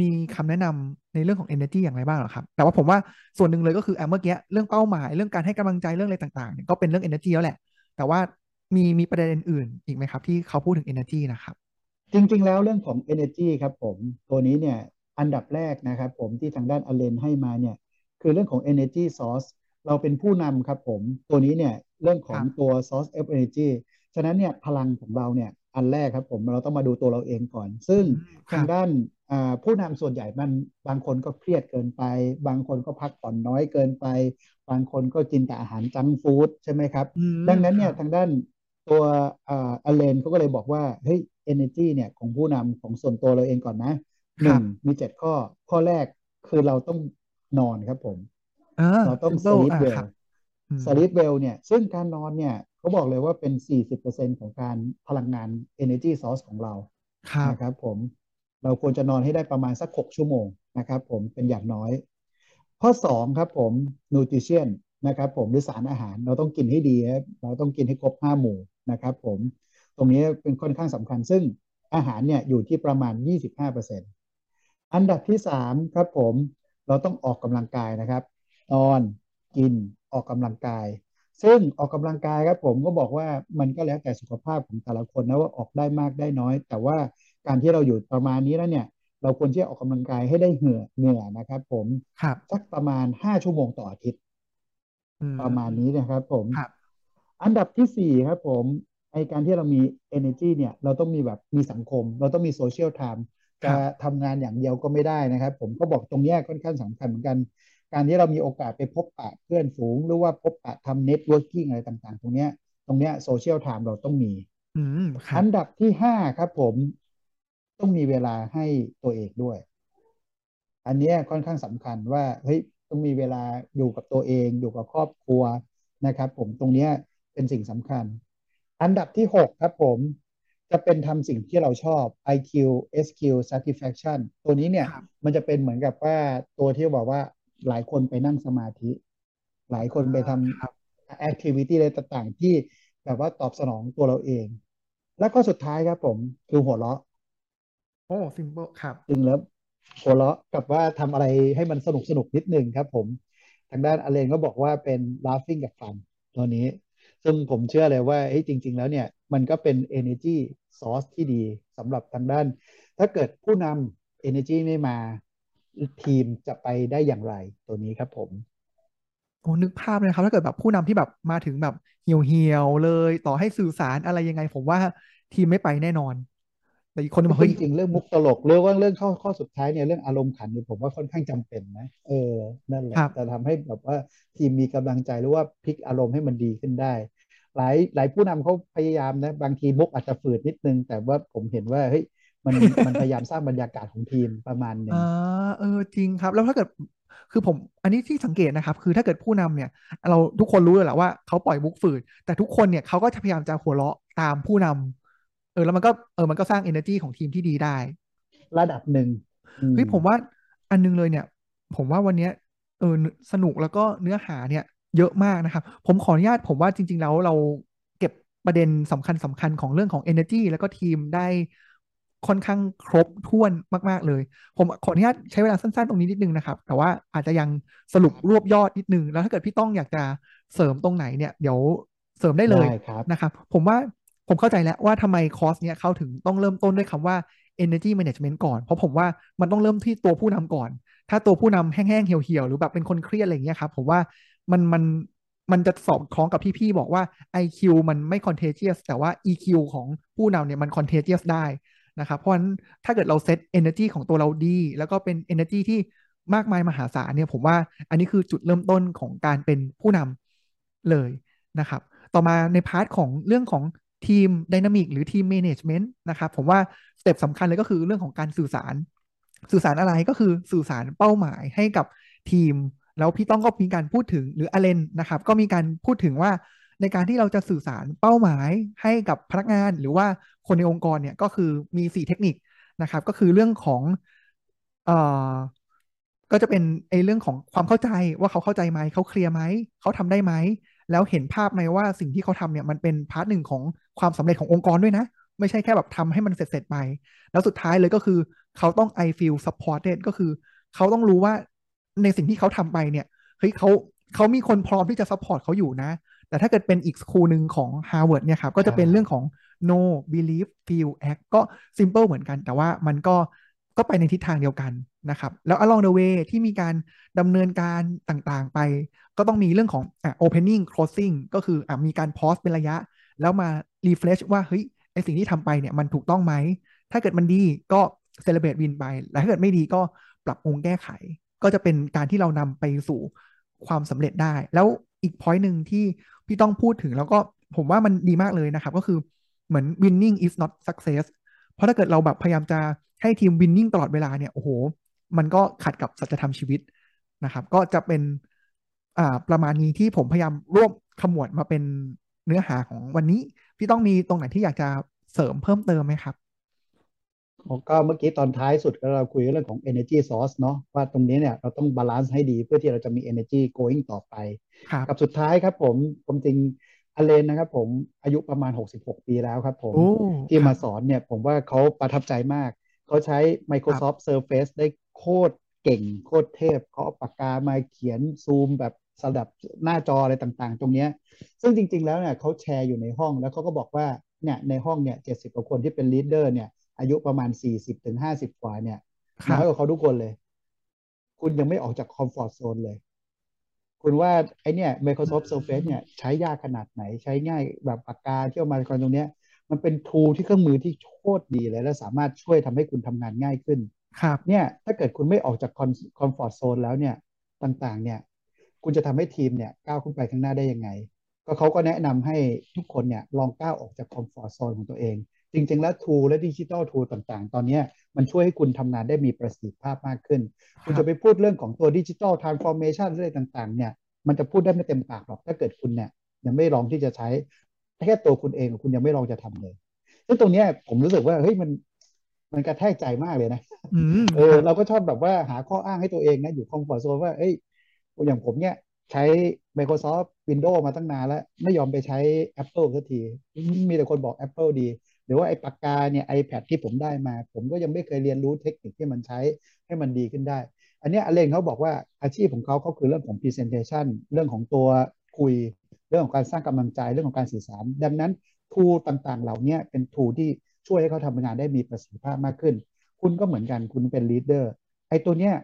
มีคำแนะนำในเรื่องของ energy อย่างไรบ้างหรอครับ แต่ว่าผมว่าส่วนหนึ่งเลยก็คือแอมเมื่อกี้เรื่องเป้าหมายเรื่องการให้กำลังใจเรื่องอะไรต่างๆเนี่ยก็เป็นเรื่อง energy แล้วแหละ แต่ว่า มีมีประเด็นอื่นอีกไหมครับ ที่เขาพูดถึง energy นะครับ จริง ๆ แล้วเรื่องของ energy ครับผมตัวนี้เนี่ยอันดับแรกนะครับผมที่ทางด้านอเลนให้มาเนี่ยคือเรื่องของ energy source เราเป็นผู้นำครับผม ตัวนี้เนี่ยเรื่องของตัว source of energy ฉะนั้นเนี่ยพลังของเราเนี่ยอันแรกครับผมเราต้องมาดูตัวเราเองก่อน ซึ่งทางด้านผู้นำส่วนใหญ่มันบางคนก็เครียดเกินไป บางคนก็พักผ่อนน้อยเกินไป บางคนก็กินแต่อาหารจังฟู้ดใช่ไหมครับ ดังนั้นเนี่ยทางด้าน ตัวอเลนเขาก็เลยบอกว่าเฮ้ย energy เนี่ยของผู้นำของส่วนตัวเราเองก่อนนะหนึ่งมีเจ็ดข้อ ข้อแรกคือเราต้องนอนครับผม เราต้อง sleep well sleep well เนี่ย ซึ่งการนอนเนี่ยเขาบอกเลยว่าเป็น 40%ของการพลังงาน energy source ของเรานะครับผม เราควรจะนอนให้ได้ประมาณสัก 6 ชั่วโมงนะครับผมเป็นอย่างน้อย ข้อ 2 ครับผม nutrition นะครับผมหรือสารอาหารเราต้องกินให้ดีครับเราต้องกินให้ครบ5หมู่ นะครับผมตรงนี้เป็นค่อนข้างสำคัญซึ่งอาหารเนี่ยอยู่ที่ประมาณ 25%อันดับที่ 3 ครับผมเราต้องออกกำลังกายนะครับ นอนกินออกกำลังกาย ซึ่งออกกำลังกายครับผมก็บอกว่ามันก็แล้วแต่สุขภาพของแต่ละคนนะว่าออกได้มากได้น้อย แต่ว่าการที่เราอยู่ประมาณนี้แล้วเนี่ย เราควรที่จะออกกำลังกายให้ได้เหงื่อเหงื่อนะครับ ผมสักประมาณห้าชั่วโมงต่ออาทิตย์ ประมาณนี้นะครับ ผม อันดับที่สี่ครับผมไอการที่เรามี energy เนี่ยเราต้องมีแบบมีสังคม เราต้องมี social timeจะทำงานอย่างเดียวก็ไม่ได้นะครับ ผมก็บอกตรงนี้ค่อนข้างสำคัญเหมือนกัน การที่เรามีโอกาสไปพบปะเพื่อนฝูง หรือว่าพบปะทำ networking อะไรต่างๆ ตรงเนี้ยตรงเนี้ย social time เราต้องมีอันดับที่ห้าครับผมต้องมีเวลาให้ตัวเองด้วย อันนี้ค่อนข้างสำคัญว่าเฮ้ยต้องมีเวลาอยู่กับตัวเอง อยู่กับครอบครัวนะครับ ผมตรงนี้ เป็นสิ่งสำคัญ อันดับที่หกครับผม จะเป็นทำสิ่งที่เราชอบ IQ SQ satisfaction ตัวนี้เนี่ยมันจะเป็นเหมือนกับว่าตัวที่บอกว่าหลายคนไปนั่งสมาธิ หลายคนไปทำ activity อะไรต่างๆ ที่แบบว่าตอบสนองตัวเราเอง แล้วก็สุดท้ายครับผมคือหัวเราะโอ้ simple ครับจริงๆแล้วหัวเราะกับว่าทำอะไรให้มันสนุกสนุกนิดนึงครับผม ทางด้านอเลนก็บอกว่าเป็น laughing กับ fun ตัวนี้ ซึ่งผมเชื่อเลยว่าจริง ๆ แล้วเนี่ย มันก็เป็น energy source ที่ดีสำหรับทางด้าน ถ้าเกิดผู้นำ energy ไม่มาทีมจะไปได้อย่างไรตัวนี้ครับผมโอ้นึกภาพเลยครับ ถ้าเกิดแบบผู้นำที่แบบมาถึงแบบเหี่ยวเหี่ยวเลย ต่อให้สื่อสารอะไรยังไง ผมว่าทีมไม่ไปแน่นอน แต่อีกคนบอกเฮ้ยจริงเรื่องมุกตลกเรื่องว่าเรื่องข้อข้อสุดท้ายเนี่ยเรื่องอารมณ์ขันเนี่ยผมว่าค่อนข้างจำเป็นนะเออนั่นแหละจะทำให้แบบว่าทีมมีกำลังใจหรือว่าพลิกอารมณ์ให้มันดีขึ้นได้ หลายหลายผู้นำเขาพยายามนะบางทีมุกอาจจะฝืดนิดนึง แต่ว่าผมเห็นว่าเฮ้ยมันมันพยายามสร้างบรรยากาศของทีมประมาณนึงอ่าเออจริงครับ แล้วถ้าเกิดคือผมอันนี้ที่สังเกตนะครับ คือถ้าเกิดผู้นำเนี่ย เราทุกคนรู้เลยแหละว่าเขาปล่อยมุกฝืดแต่ทุกคนเนี่ยเขาก็จะพยายามจะหัวเราะตามผู้นำ เออแล้วมันก็เออมันก็สร้าง energy ของทีมที่ดีได้ ระดับหนึ่งเฮ้ยผมว่าอันนึงเลยเนี่ย ผมว่าวันเนี้ยเออสนุกแล้วก็เนื้อหาเนี่ยเยอะมากนะครับ ผมขออนุญาตผมว่าจริง ๆ แล้วเราเก็บประเด็นสำคัญสำคัญของเรื่องของ energy แล้วก็ทีมได้ค่อนข้างครบถ้วนมาก ๆ เลย ผมขออนุญาตใช้เวลาสั้น ๆ ตรงนี้นิดนึงนะครับ แต่ว่าอาจจะยังสรุปรวบยอดนิดนึง แล้วถ้าเกิดพี่ต้องอยากจะเสริมตรงไหนเนี่ย เดี๋ยวเสริมได้เลยนะครับ ผมว่า ผมเข้าใจแล้วว่าทำไมคอร์สเนี้ยเขาถึงต้องเริ่มต้นด้วยคำว่า energy management ก่อน เพราะผมว่ามันต้องเริ่มที่ตัวผู้นำก่อน ถ้าตัวผู้นำแห้งๆเหี่ยวๆ หรือแบบเป็นคนเครียดอะไรเงี้ยครับ ผมว่ามันมันมันจะสอบคล้องกับที่พี่บอกว่า IQ มันไม่ contagious แต่ว่า EQ ของผู้นำเนี่ยมัน contagious ได้นะครับ เพราะฉะนั้นถ้าเกิดเราเซต energy ของตัวเราดี แล้วก็เป็น energy ที่มากมายมหาศาลเนี่ย ผมว่าอันนี้คือจุดเริ่มต้นของการเป็นผู้นำเลยนะครับ ต่อมาใน part ของเรื่องของ team dynamic หรือ team management นะครับผมว่า step สำคัญเลยก็คือเรื่องของการสื่อสาร สื่อสารอะไรก็คือสื่อสารเป้าหมายให้กับทีม แล้วพี่ต้องก็มีการพูดถึงหรืออเลนนะครับ ก็มีการพูดถึงว่าในการที่เราจะสื่อสารเป้าหมายให้กับพนักงาน หรือว่าคนในองค์กรเนี่ยก็คือมี 4 เทคนิคนะครับ ก็คือเรื่องของเอ่อก็จะเป็นไอ้เรื่องของความเข้าใจว่าเขาเข้าใจไหมเขาเคลียร์ไหมเขาทำได้ไหม แล้วเห็นภาพไหมว่าสิ่งที่เขาทำเนี่ยมันเป็น part หนึ่งของความสำเร็จขององค์กรด้วยนะ ไม่ใช่แค่แบบทำให้มันเสร็จๆไป แล้วสุดท้ายเลยก็คือเขาต้อง I feel supported ก็คือ เขาต้องรู้ว่าในสิ่งที่เขาทำไปเนี่ยเฮ้ยเขาเขามีคนพร้อมที่จะ support เขาอยู่นะ แต่ถ้าเกิดเป็นอีก school หนึ่งของ Harvard เนี่ยครับก็จะเป็นเรื่องของ know believe feel act ก็ simple เหมือนกัน แต่ว่ามันก็ ก็ไปในทิศทางเดียวกันนะครับ แล้ว along the way ที่มีการดำเนินการต่างๆไป ก็ต้องมีเรื่องของอะ opening closing ก็คืออะมีการ pause เป็นระยะ แล้วมา refresh ว่าเฮ้ยไอสิ่งที่ทำไปเนี่ยมันถูกต้องไหม ถ้าเกิดมันดีก็ celebrate win ไปแล้วถ้าเกิดไม่ดีก็ปรับปรุงแก้ไข ก็จะเป็นการที่เรานำไปสู่ความสำเร็จได้ แล้วอีก point หนึ่งที่พี่ต้องพูดถึงแล้วก็ผมว่ามันดีมากเลยนะครับ ก็คือเหมือน winning is not success เพราะถ้าเกิดเราแบบพยายามจะให้ทีม winning ตลอดเวลาเนี่ยโอ้โห มันก็ขัดกับสัจธรรมชีวิตนะครับ ก็จะเป็นอ่าประมาณนี้ที่ผมพยายามรวบขมวดมาเป็นเนื้อหาของวันนี้ พี่ต้องมีตรงไหนที่อยากจะเสริมเพิ่มเติมไหมครับก็เมื่อกี้ตอนท้ายสุดก็เราคุยเรื่องของ energy source เนาะว่าตรงนี้เนี่ยเราต้อง balance ให้ดีเพื่อที่เราจะมี energy going ต่อไป กับสุดท้ายครับผมผมจริง อเลนนะครับผมอายุประมาณ 66 ปีแล้วครับผมที่มาสอนเนี่ยผมว่าเขาประทับใจมาก เขาใช้ Microsoft Surface ได้โคตรเก่งโคตรเทพ เขาเอาปากกามาเขียนซูมแบบสลับหน้าจออะไรต่างๆ ตรงนี้ซึ่งจริง ๆ แล้วเนี่ยเขาแชร์อยู่ในห้องแล้วเขาก็บอกว่าเนี่ยในห้องเนี่ยเจ็ดสิบกว่าคนที่เป็นลีดเดอร์เนี่ย อายุประมาณสี่สิบถึงห้าสิบกว่าเนี่ยน้อยกว่าเขาทุกคนเลย คุณยังไม่ออกจาก comfort zone เลย คุณว่าไอเนี่ย Microsoft Surface เนี่ยใช้ยากขนาดไหนใช้ง่ายแบบปากกาที่เอามาคอนตรงเนี้ย มันเป็น tool ที่เครื่องมือที่โคตรดีเลย และสามารถช่วยทำให้คุณทำงานง่ายขึ้น ครับ เนี่ยถ้าเกิดคุณไม่ออกจาก comfort zone แล้วเนี่ยต่างๆ เนี่ย คุณจะทำให้ทีมเนี่ยก้าวขึ้นไปข้างหน้าได้ยังไง ก็เขาก็แนะนำให้ทุกคนเนี่ยลองก้าวออกจาก comfort zone ของตัวเอง จริง ๆ แล้ว tool และ digital tool ต่างๆ ตอนนี้มันช่วยให้คุณทำงานได้มีประสิทธิภาพมากขึ้น คุณจะไปพูดเรื่องของตัว digital transformation อะไรต่างๆ เนี่ยมันจะพูดได้ไม่เต็มปากหรอกถ้าเกิดคุณเนี่ยยังไม่ลองที่จะใช้แค่ตัวคุณเองคุณยังไม่ลองจะทำเลยซึ่งตรงนี้ผมรู้สึกว่าเฮ้ยมันมันกระแทกใจมากเลยนะเออเราก็ชอบแบบว่าหาข้ออ้างให้ตัวเองนะอยู่ comfort zone ว่าเอ้ยอย่างผมเนี่ยใช้ Microsoft Windows มาตั้งนานแล้ว ไม่ยอมไปใช้ Apple สักที มีแต่คนบอก Apple ดีห รือว่าไอ้ปากกาเนี่ย iPad ที่ผมได้มา ผมก็ยังไม่เคยเรียนรู้เทคนิคที่มันใช้ให้มันดีขึ้นได้ อันนี้อเลนเขาบอกว่าอาชีพของเขาเขาคือเรื่องของ Presentation เรื่องของตัวคุย เรื่องของการสร้างกำลังใจเรื่องของการสื่อสาร ดังนั้นทูต่างๆ เหล่านี้เป็นทูที่ช่วยให้เขาทำงานได้มีประสิทธิภาพมากขึ้น คุณก็เหมือนกันคุณเป็น leader ไอ้ตัวเนี้ย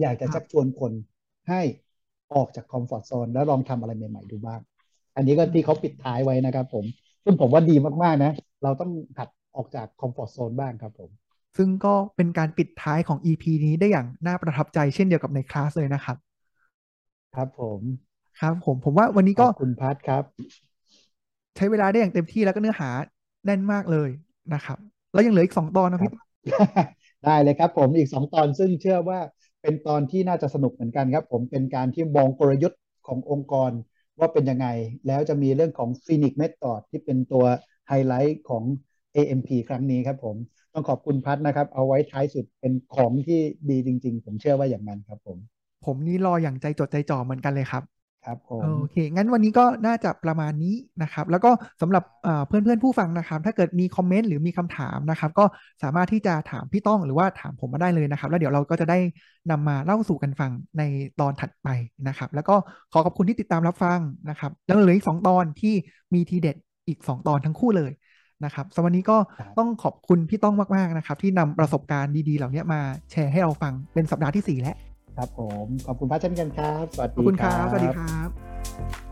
อยากจะชักชวนคนให้ออกจาก comfort zone แล้วลองทำอะไรใหม่ ๆ ดูบ้าง อันนี้ก็ที่เขาปิดท้ายไว้นะครับผม ซึ่งผมว่าดีมาก ๆ นะ เราต้องหัดออกจากคอมฟอร์ทโซนบ้างครับผม ซึ่งก็เป็นการปิดท้ายของ EP นี้ได้อย่างน่าประทับใจเช่นเดียวกับในคลาสเลยนะครับ ครับผมครับผมผมว่าวันนี้ก็คุณพัทครับ ใช้เวลาได้อย่างเต็มที่แล้วก็เนื้อหาแน่นมากเลยนะครับ แล้วยังเหลืออีกสองตอนนะพี่ได้เลยครับผมอีกสองตอนซึ่งเชื่อว่าเป็นตอนที่น่าจะสนุกเหมือนกันครับ ผมเป็นการที่มองกลยุทธ์ขององค์กรว่าเป็นยังไง แล้วจะมีเรื่องของ Phoenix Method ที่เป็นตัว ไฮไลท์ของ AMP ครั้งนี้ครับผม ต้องขอบคุณพัฒนะครับ เอาไว้ท้ายสุดเป็นของที่ดีจริง ๆ ผมเชื่อว่าอย่างนั้นครับผม ผมนี่รออย่างใจจดใจจ่อเหมือนกันเลยครับครับผมโอเค งั้นวันนี้ก็น่าจะประมาณนี้นะครับ แล้วก็สำหรับเพื่อนเพื่อนๆผู้ฟังนะครับ ถ้าเกิดมีคอมเมนต์หรือมีคำถามนะครับ ก็สามารถที่จะถามพี่ต้องหรือว่าถามผมมาได้เลยนะครับ แล้วเดี๋ยวเราก็จะได้นำมาเล่าสู่กันฟังในตอนถัดไปนะครับ แล้วก็ขอขอบคุณที่ติดตามรับฟังนะครับ แล้วเหลืออีกสองตอนที่มีทีเด็ด อีก 2 ตอนทั้งคู่เลยนะครับสำหรับวันนี้ก็ต้องขอบคุณพี่ต้องมากๆนะครับ ที่นำประสบการณ์ดีๆ เหล่านี้มาแชร์ให้เราฟังเป็นสัปดาห์ที่ 4 แล้ว ครับผม ขอบคุณพัฒเช่นกันครับ สวัสขดีอบคุณคครัรับ สวัสดีครับ